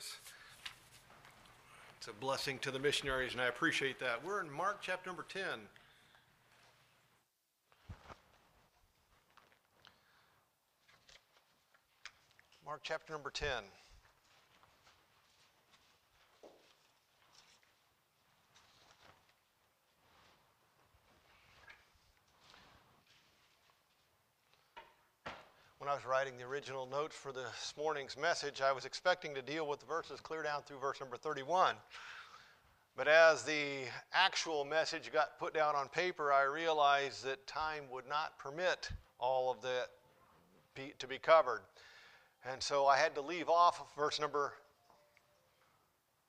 service. It's a blessing to the missionaries, and I appreciate that. We're in Mark chapter number 10. Mark chapter number 10. When I was writing the original notes for this morning's message, I was expecting to deal with the verses clear down through verse number 31. But as the actual message got put down on paper, I realized that time would not permit all of that be, to be covered. And so I had to leave off verse number.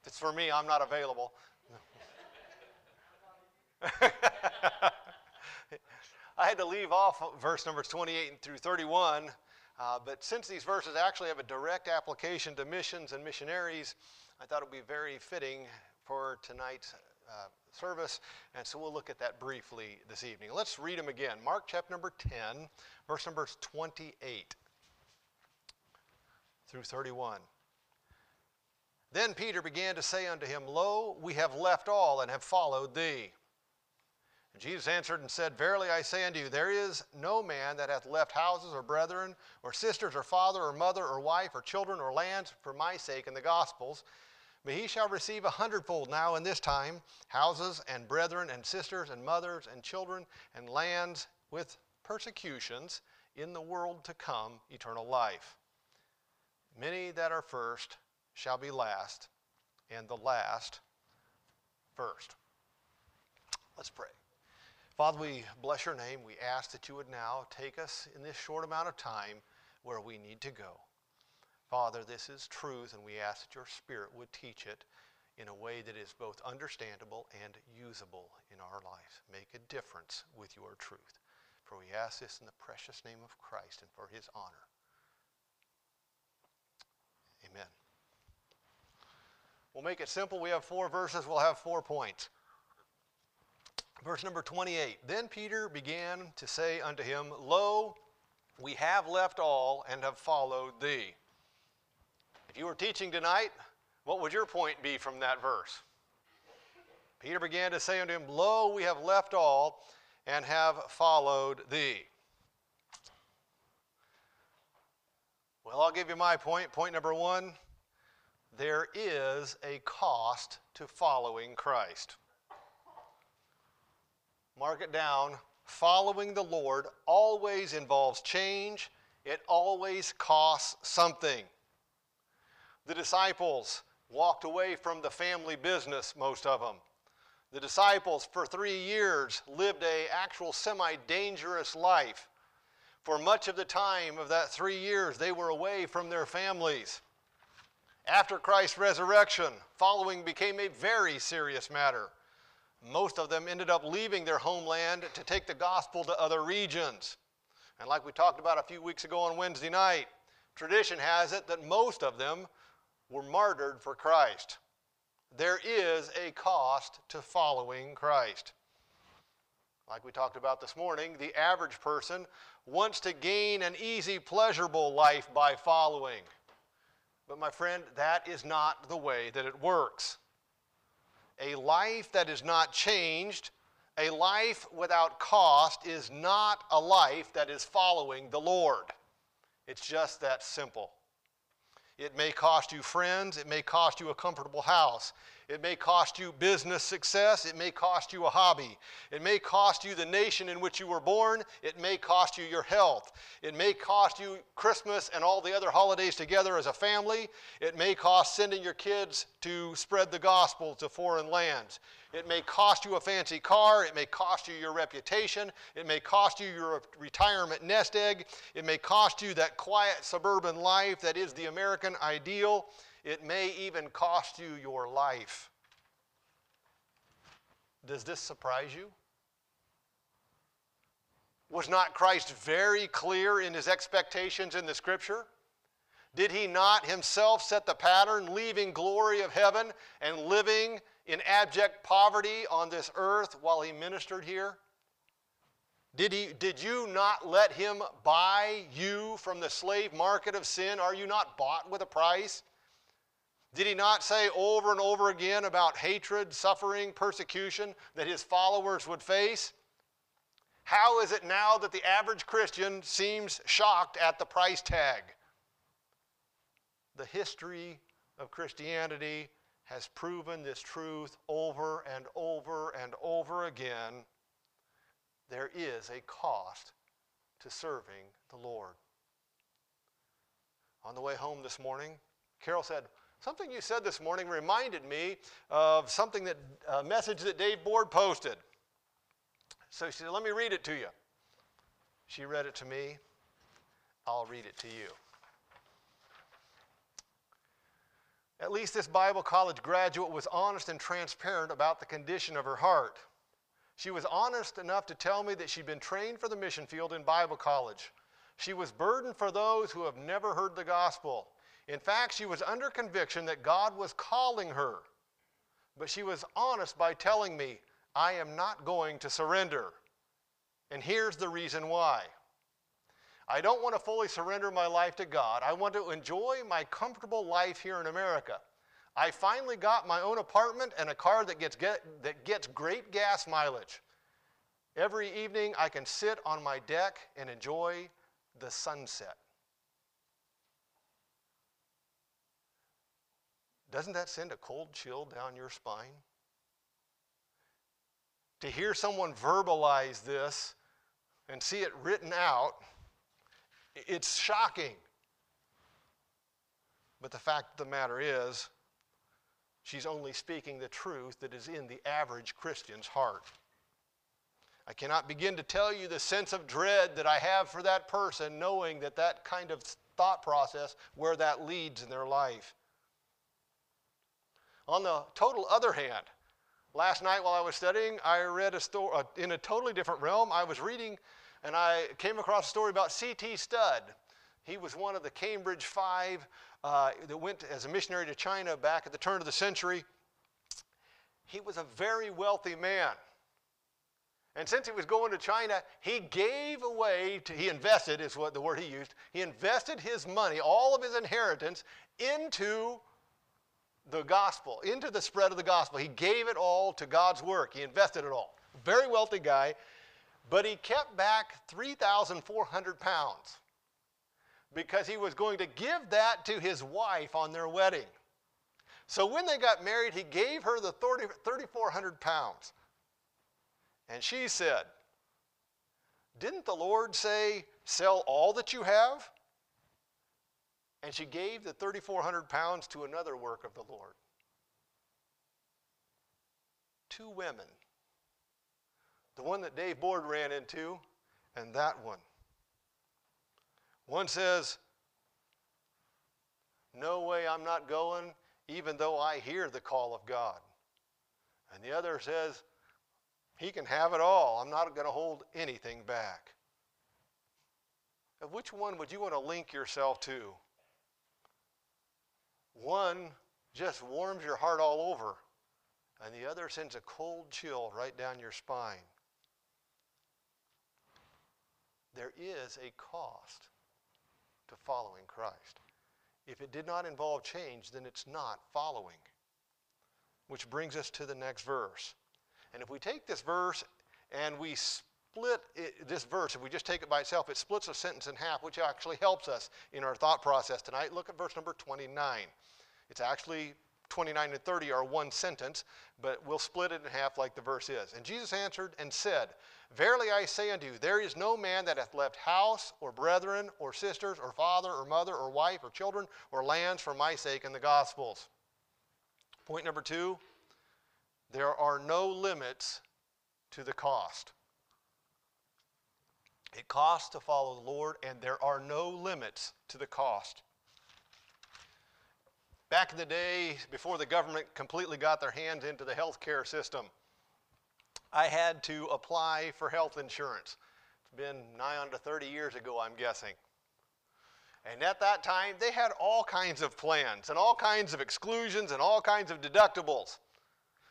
It's for me, I'm not available. I had to leave off verse numbers 28 through 31, uh, but since these verses actually have a direct application to missions and missionaries, I thought it would be very fitting for tonight's uh, service, and so we'll look at that briefly this evening. Let's read them again. Mark chapter number 10, verse numbers 28 through 31. Then Peter began to say unto him, Lo, we have left all and have followed thee. Jesus answered and said, Verily I say unto you, there is no man that hath left houses or brethren, or sisters, or father, or mother, or wife, or children, or lands for my sake and the gospel's, but he shall receive a hundredfold now in this time houses, and brethren, and sisters, and mothers, and children, and lands with persecutions in the world to come, eternal life. Many that are first shall be last, and the last first. Let's pray. Father, we bless your name. We ask that you would now take us in this short amount of time where we need to go. Father, this is truth, and we ask that your Spirit would teach it in a way that is both understandable and usable in our lives. Make a difference with your truth. For we ask this in the precious name of Christ and for his honor. Amen. We'll make it simple. We have four verses, we'll have four points. Verse number 28 Then Peter began to say unto him, Lo, we have left all and have followed thee. If you were teaching tonight, what would your point be from that verse? Peter began to say unto him, Lo, we have left all and have followed thee. Well, I'll give you my point. Point number one there is a cost to following Christ. Mark it down. Following the Lord always involves change, it always costs something. The disciples walked away from the family business, most of them. The disciples, for three years, lived a actual semi-dangerous life. For much of the time of that three years, they were away from their families. After Christ's resurrection, following became a very serious matter. Most of them ended up leaving their homeland to take the gospel to other regions. And like we talked about a few weeks ago on Wednesday night, tradition has it that most of them were martyred for Christ. There is a cost to following Christ. Like we talked about this morning, the average person wants to gain an easy, pleasurable life by following. But my friend, that is not the way that it works. A life that is not changed, a life without cost, is not a life that is following the Lord. It's just that simple. It may cost you friends. It may cost you a comfortable house. It may cost you business success. It may cost you a hobby. It may cost you the nation in which you were born. It may cost you your health. It may cost you Christmas and all the other holidays together as a family. It may cost sending your kids to spread the gospel to foreign lands. It may cost you a fancy car. It may cost you your reputation. It may cost you your retirement nest egg. It may cost you that quiet suburban life that is the American ideal. It may even cost you your life. Does this surprise you? Was not Christ very clear in his expectations in the scripture? Did he not himself set the pattern, leaving glory of heaven and living in abject poverty on this earth while he ministered here? Did, he, did you not let him buy you from the slave market of sin? Are you not bought with a price? Did he not say over and over again about hatred, suffering, persecution that his followers would face? How is it now that the average Christian seems shocked at the price tag? The history of Christianity has proven this truth over and over and over again. There is a cost to serving the Lord. On the way home this morning, Carol said, Something you said this morning reminded me of something that, a message that Dave Board posted. So she said, Let me read it to you. She read it to me. I'll read it to you. At least this Bible college graduate was honest and transparent about the condition of her heart. She was honest enough to tell me that she'd been trained for the mission field in Bible college. She was burdened for those who have never heard the gospel. In fact, she was under conviction that God was calling her. But she was honest by telling me, I am not going to surrender. And here's the reason why. I don't want to fully surrender my life to God. I want to enjoy my comfortable life here in America. I finally got my own apartment and a car that gets, get, that gets great gas mileage. Every evening I can sit on my deck and enjoy the sunset. Doesn't that send a cold chill down your spine? To hear someone verbalize this and see it written out, it's shocking. But the fact of the matter is, she's only speaking the truth that is in the average Christian's heart. I cannot begin to tell you the sense of dread that I have for that person, knowing that that kind of thought process, where that leads in their life. On the total other hand, last night while I was studying, I read a story uh, in a totally different realm. I was reading and I came across a story about C.T. Studd. He was one of the Cambridge Five uh, that went as a missionary to China back at the turn of the century. He was a very wealthy man. And since he was going to China, he gave away, to, he invested, is what the word he used, he invested his money, all of his inheritance, into the gospel, into the spread of the gospel. He gave it all to God's work. He invested it all. Very wealthy guy, but he kept back 3,400 pounds because he was going to give that to his wife on their wedding. So when they got married, he gave her the 3,400 pounds. And she said, Didn't the Lord say, sell all that you have and she gave the 3,400 pounds to another work of the Lord. Two women. The one that Dave Board ran into, and that one. One says, No way I'm not going, even though I hear the call of God. And the other says, He can have it all. I'm not going to hold anything back. Of which one would you want to link yourself to? One just warms your heart all over, and the other sends a cold chill right down your spine. There is a cost to following Christ. If it did not involve change, then it's not following. Which brings us to the next verse. And if we take this verse and we split it, this verse, if we just take it by itself, it splits a sentence in half, which actually helps us in our thought process tonight. Look at verse number 29. It's actually 29 and 30 are one sentence, but we'll split it in half like the verse is. And Jesus answered and said, Verily I say unto you, there is no man that hath left house, or brethren, or sisters, or father, or mother, or wife, or children, or lands for my sake in the Gospels. Point number two there are no limits to the cost. It costs to follow the Lord, and there are no limits to the cost. Back in the day, before the government completely got their hands into the healthcare system, I had to apply for health insurance. It's been nigh on to 30 years ago, I'm guessing. And at that time, they had all kinds of plans and all kinds of exclusions and all kinds of deductibles.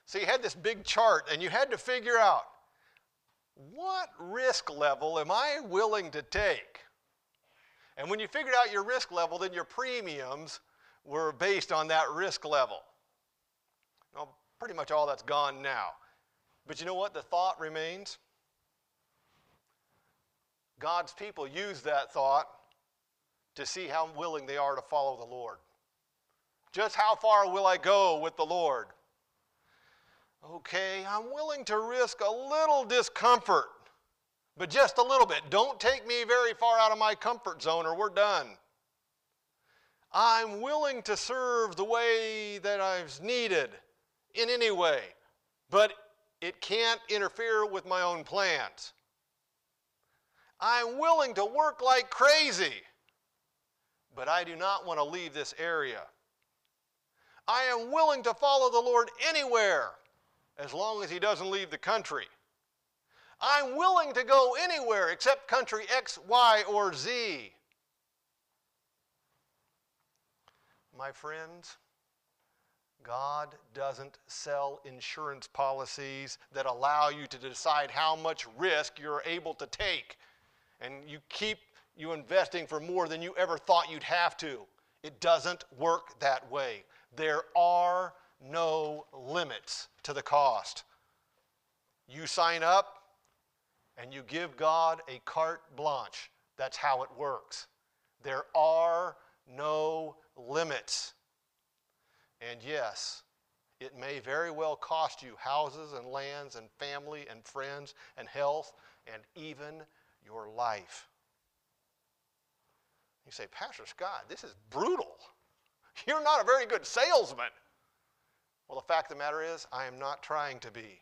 So you had this big chart, and you had to figure out what risk level am I willing to take? And when you figured out your risk level, then your premiums were based on that risk level. Now, pretty much all that's gone now. But you know what? The thought remains. God's people use that thought to see how willing they are to follow the Lord. Just how far will I go with the Lord? Okay, I'm willing to risk a little discomfort, but just a little bit. Don't take me very far out of my comfort zone or we're done. I'm willing to serve the way that I've needed in any way, but it can't interfere with my own plans. I'm willing to work like crazy, but I do not want to leave this area. I am willing to follow the Lord anywhere as long as He doesn't leave the country. I'm willing to go anywhere except country X, Y, or Z. My friends, God doesn't sell insurance policies that allow you to decide how much risk you're able to take. And you keep you investing for more than you ever thought you'd have to. It doesn't work that way. There are no limits to the cost. You sign up and you give God a carte blanche. That's how it works. There are no limits. And yes, it may very well cost you houses and lands and family and friends and health and even your life. You say, Pastor Scott, this is brutal. You're not a very good salesman. Well, the fact of the matter is, I am not trying to be.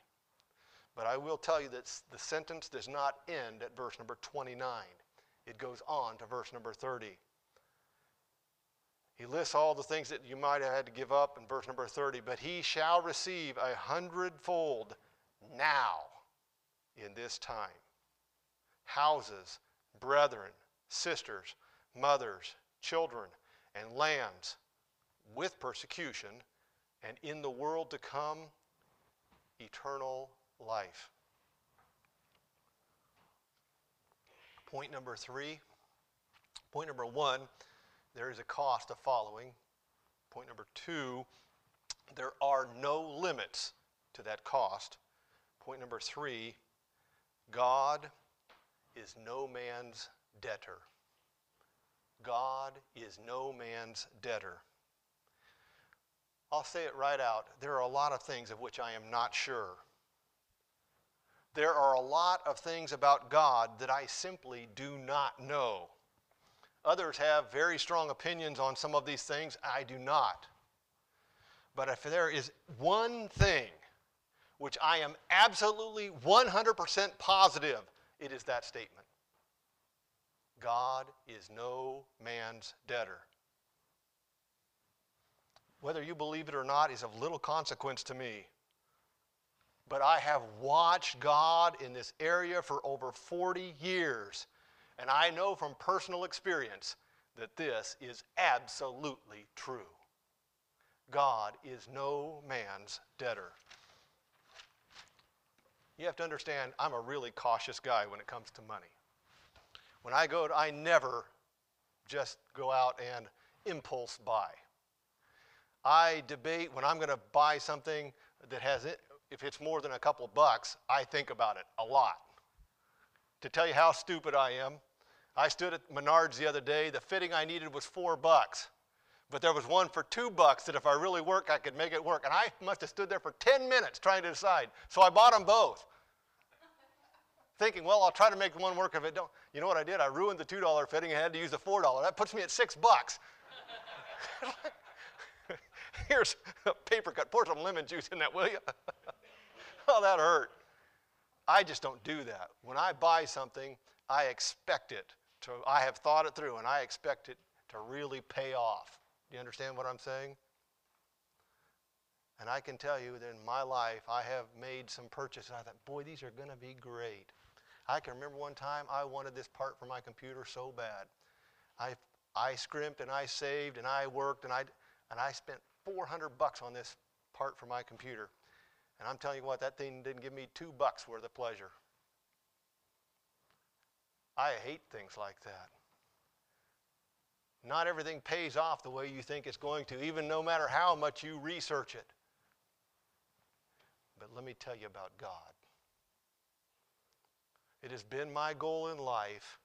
But I will tell you that the sentence does not end at verse number 29. It goes on to verse number 30. He lists all the things that you might have had to give up in verse number 30. But he shall receive a hundredfold now in this time houses, brethren, sisters, mothers, children, and lands with persecution, and in the world to come, eternal life. Point number three. Point number one, there is a cost of following. Point number two, there are no limits to that cost. Point number three, God is no man's debtor. God is no man's debtor. I'll say it right out. There are a lot of things of which I am not sure. There are a lot of things about God that I simply do not know. Others have very strong opinions on some of these things. I do not. But if there is one thing which I am absolutely 100% positive, it is that statement God is no man's debtor. Whether you believe it or not is of little consequence to me. But I have watched God in this area for over 40 years, and I know from personal experience that this is absolutely true. God is no man's debtor. You have to understand, I'm a really cautious guy when it comes to money. When I go, to, I never just go out and impulse buy. I debate when I'm going to buy something that has it, if it's more than a couple bucks, I think about it a lot. To tell you how stupid I am, I stood at Menards the other day. The fitting I needed was four bucks. But there was one for two bucks that if I really work, I could make it work. And I must have stood there for 10 minutes trying to decide. So I bought them both. Thinking, well, I'll try to make one work if it don't. You know what I did? I ruined the $2 fitting and had to use the $4. That puts me at six bucks. Here's a paper cut. Pour some lemon juice in that, will you? oh, that hurt. I just don't do that. When I buy something, I expect it to, I have thought it through and I expect it to really pay off. Do you understand what I'm saying? And I can tell you that in my life, I have made some purchases. I thought, boy, these are going to be great. I can remember one time I wanted this part for my computer so bad. I, I scrimped and I saved and I worked and I, and I spent 400 bucks on this part for my computer. And I'm telling you what, that thing didn't give me two bucks worth of pleasure. I hate things like that. Not everything pays off the way you think it's going to, even no matter how much you research it. But let me tell you about God. It has been my goal in life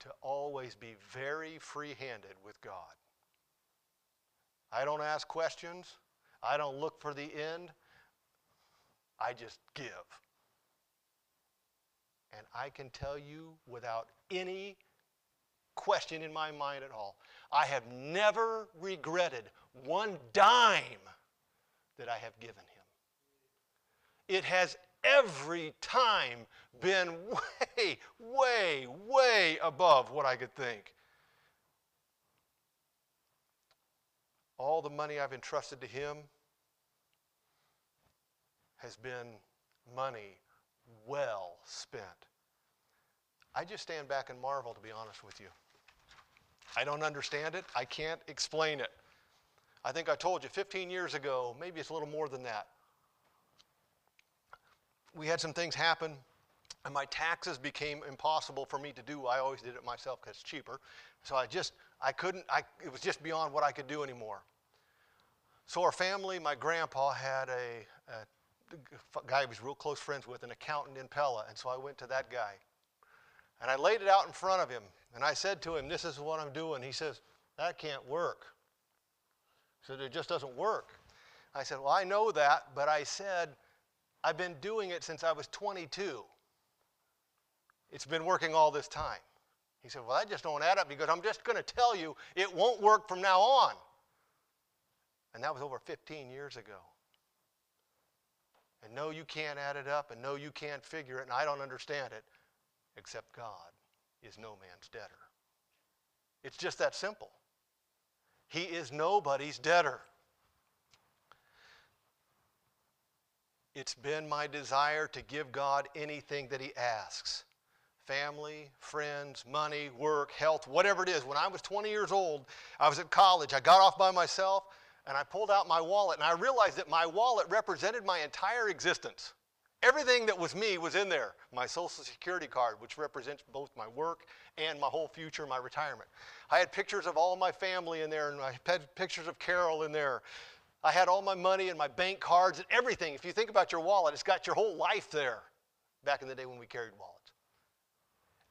to always be very free handed with God. I don't ask questions, I don't look for the end, I just give. And I can tell you without any question in my mind at all, I have never regretted one dime that I have given him. It has every time been way, way, way above what I could think. All the money I've entrusted to him has been money well spent. I just stand back and marvel, to be honest with you. I don't understand it. I can't explain it. I think I told you 15 years ago, maybe it's a little more than that. We had some things happen, and my taxes became impossible for me to do. I always did it myself because it's cheaper. So I just, I couldn't, I, it was just beyond what I could do anymore. So our family, my grandpa had a, a guy he was real close friends with, an accountant in Pella. And so I went to that guy. And I laid it out in front of him. And I said to him, This is what I'm doing. He says, That can't work. He said, It just doesn't work. I said, Well, I know that, but I said, I've been doing it since I was 22. It's been working all this time. He said, Well, that just don't add up because I'm just going to tell you it won't work from now on. And that was over 15 years ago. And no, you can't add it up, and no, you can't figure it, and I don't understand it, except God is no man's debtor. It's just that simple. He is nobody's debtor. It's been my desire to give God anything that He asks family, friends, money, work, health, whatever it is. When I was 20 years old, I was at college. I got off by myself and I pulled out my wallet and I realized that my wallet represented my entire existence. Everything that was me was in there. My social security card, which represents both my work and my whole future, my retirement. I had pictures of all my family in there and I had pictures of Carol in there. I had all my money and my bank cards and everything. If you think about your wallet, it's got your whole life there back in the day when we carried wallets.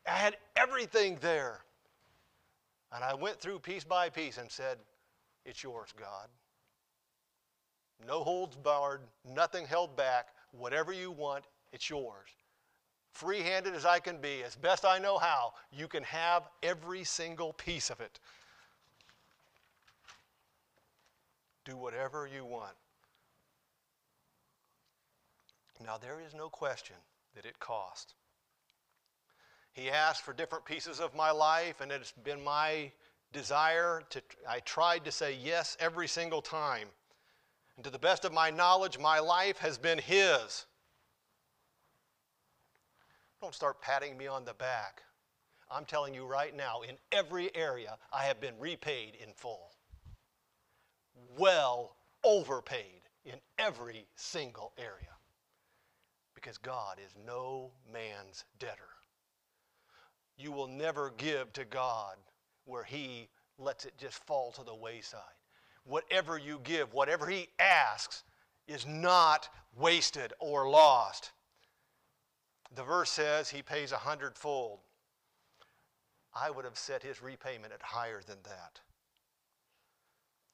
I had everything there. And I went through piece by piece and said, It's yours, God. No holds barred, nothing held back. Whatever you want, it's yours. Free handed as I can be, as best I know how, you can have every single piece of it. Do whatever you want. Now, there is no question that it cost. He asked for different pieces of my life, and it's been my desire to, I tried to say yes every single time. And to the best of my knowledge, my life has been His. Don't start patting me on the back. I'm telling you right now, in every area, I have been repaid in full. Well overpaid in every single area. Because God is no man's debtor. You will never give to God where He lets it just fall to the wayside whatever you give, whatever he asks, is not wasted or lost. The verse says he pays a hundredfold. I would have set his repayment at higher than that.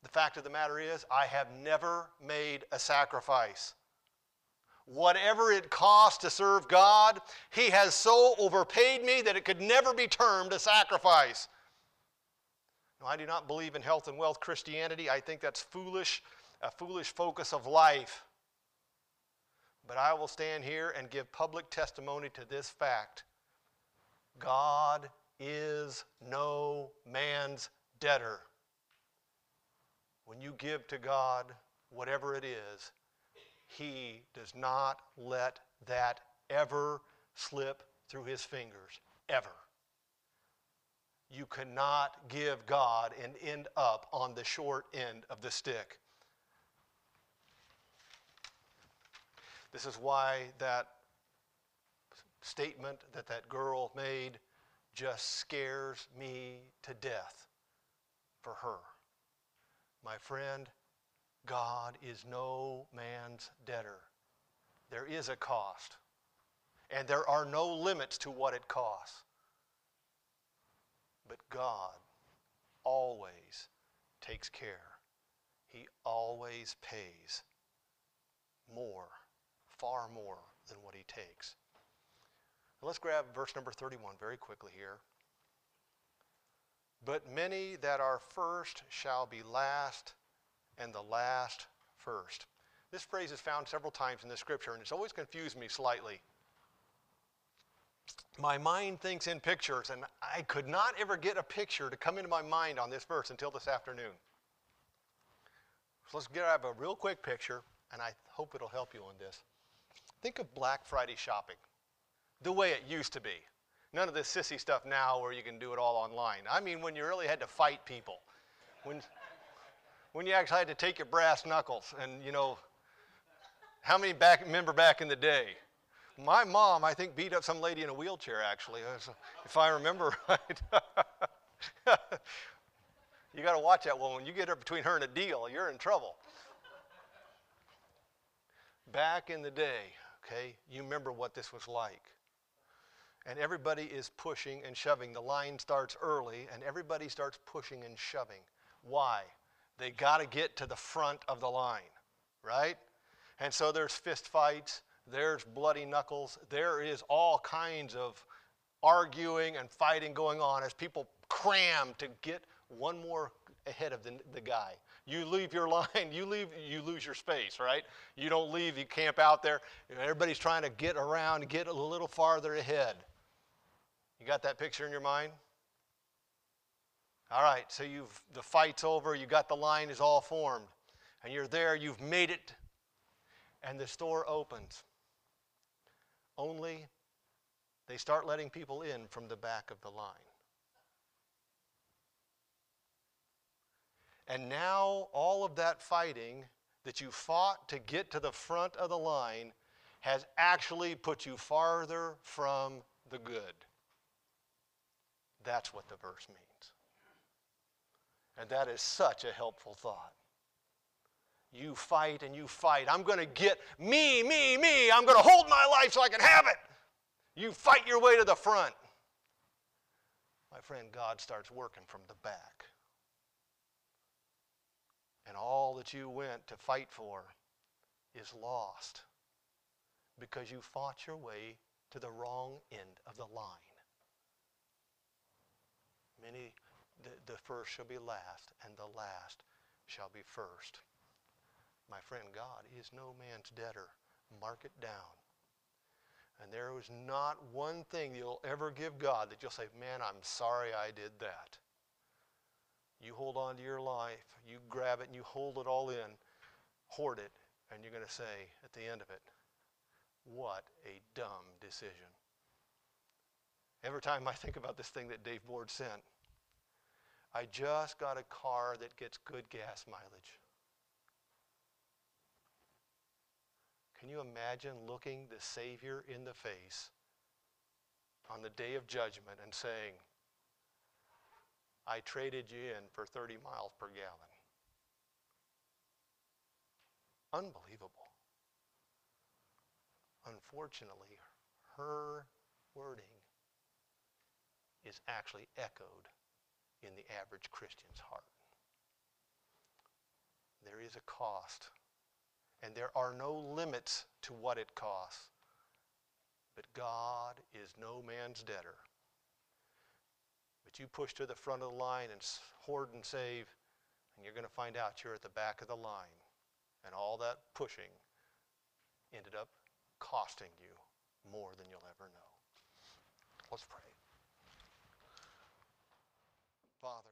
The fact of the matter is, I have never made a sacrifice. Whatever it costs to serve God, He has so overpaid me that it could never be termed a sacrifice. No, I do not believe in health and wealth Christianity. I think that's foolish, a foolish focus of life. But I will stand here and give public testimony to this fact God is no man's debtor. When you give to God whatever it is, He does not let that ever slip through His fingers, ever. You cannot give God and end up on the short end of the stick. This is why that statement that that girl made just scares me to death. for her. My friend, God is no man's debtor. There is a cost, and there are no limits to what it costs. But God always takes care. He always pays more, far more than what he takes. let's grab verse number 31 very quickly here. But many that are first shall be last, and the last first. This phrase is found several times in the scripture, and it's always confused me slightly. My mind thinks in pictures, and I could not ever get a picture to come into my mind on this verse until this afternoon. So let's get have a real quick picture, and I hope it'll help you on this. Think of Black Friday shopping, the way it used to be. None of this sissy stuff now where you can do it all online. I mean, when you really had to fight people, when, when you actually had to take your brass knuckles, and you know, how many back remember back in the day? My mom, I think, beat up some lady in a wheelchair. Actually, if I remember right. you got to watch that woman. You get her between her and a deal, you're in trouble. Back in the day, okay, you remember what this was like and everybody is pushing and shoving. The line starts early, and everybody starts pushing and shoving. Why? They got to get to the front of the line, right? And so there's fist fights, there's bloody knuckles, there is all kinds of arguing and fighting going on as people cram to get one more ahead of the, the guy. You leave your line, you leave, you lose your space, right? You don't leave, you camp out there. Everybody's trying to get around, get a little farther ahead. You got that picture in your mind? All right, so you've the fight's over, you got the line is all formed, and you're there, you've made it, and the store opens. Only they start letting people in from the back of the line. And now all of that fighting that you fought to get to the front of the line has actually put you farther from the good. That's what the verse means. And that is such a helpful thought. You fight and you fight. I'm going to get me, me, me. I'm going to hold my life so I can have it. You fight your way to the front. My friend, God starts working from the back. And all that you went to fight for is lost because you fought your way to the wrong end of the line. Many, the, first shall be last, and the last shall be first. My friend, God is no man's debtor. Mark it down. And there is not one thing you'll ever give God that you'll say, Man, I'm sorry I did that. You hold on to your life, you grab it, and you hold it all in, hoard it, and you're going to say at the end of it, What a dumb decision. Every time I think about this thing that Dave Board sent, I just got a car that gets good gas mileage. Can you imagine looking the Savior in the face on the day of judgment and saying, I traded you in for 30 miles per gallon? Unbelievable. Unfortunately, her wording is actually echoed in the average Christian's heart. There is a cost, and there are no limits to what it costs. But God is no man's debtor. But you push to the front of the line and hoard and save, and you're going to find out you're at the back of the line. And all that pushing ended up costing you more than you'll ever know. Let's pray. Father.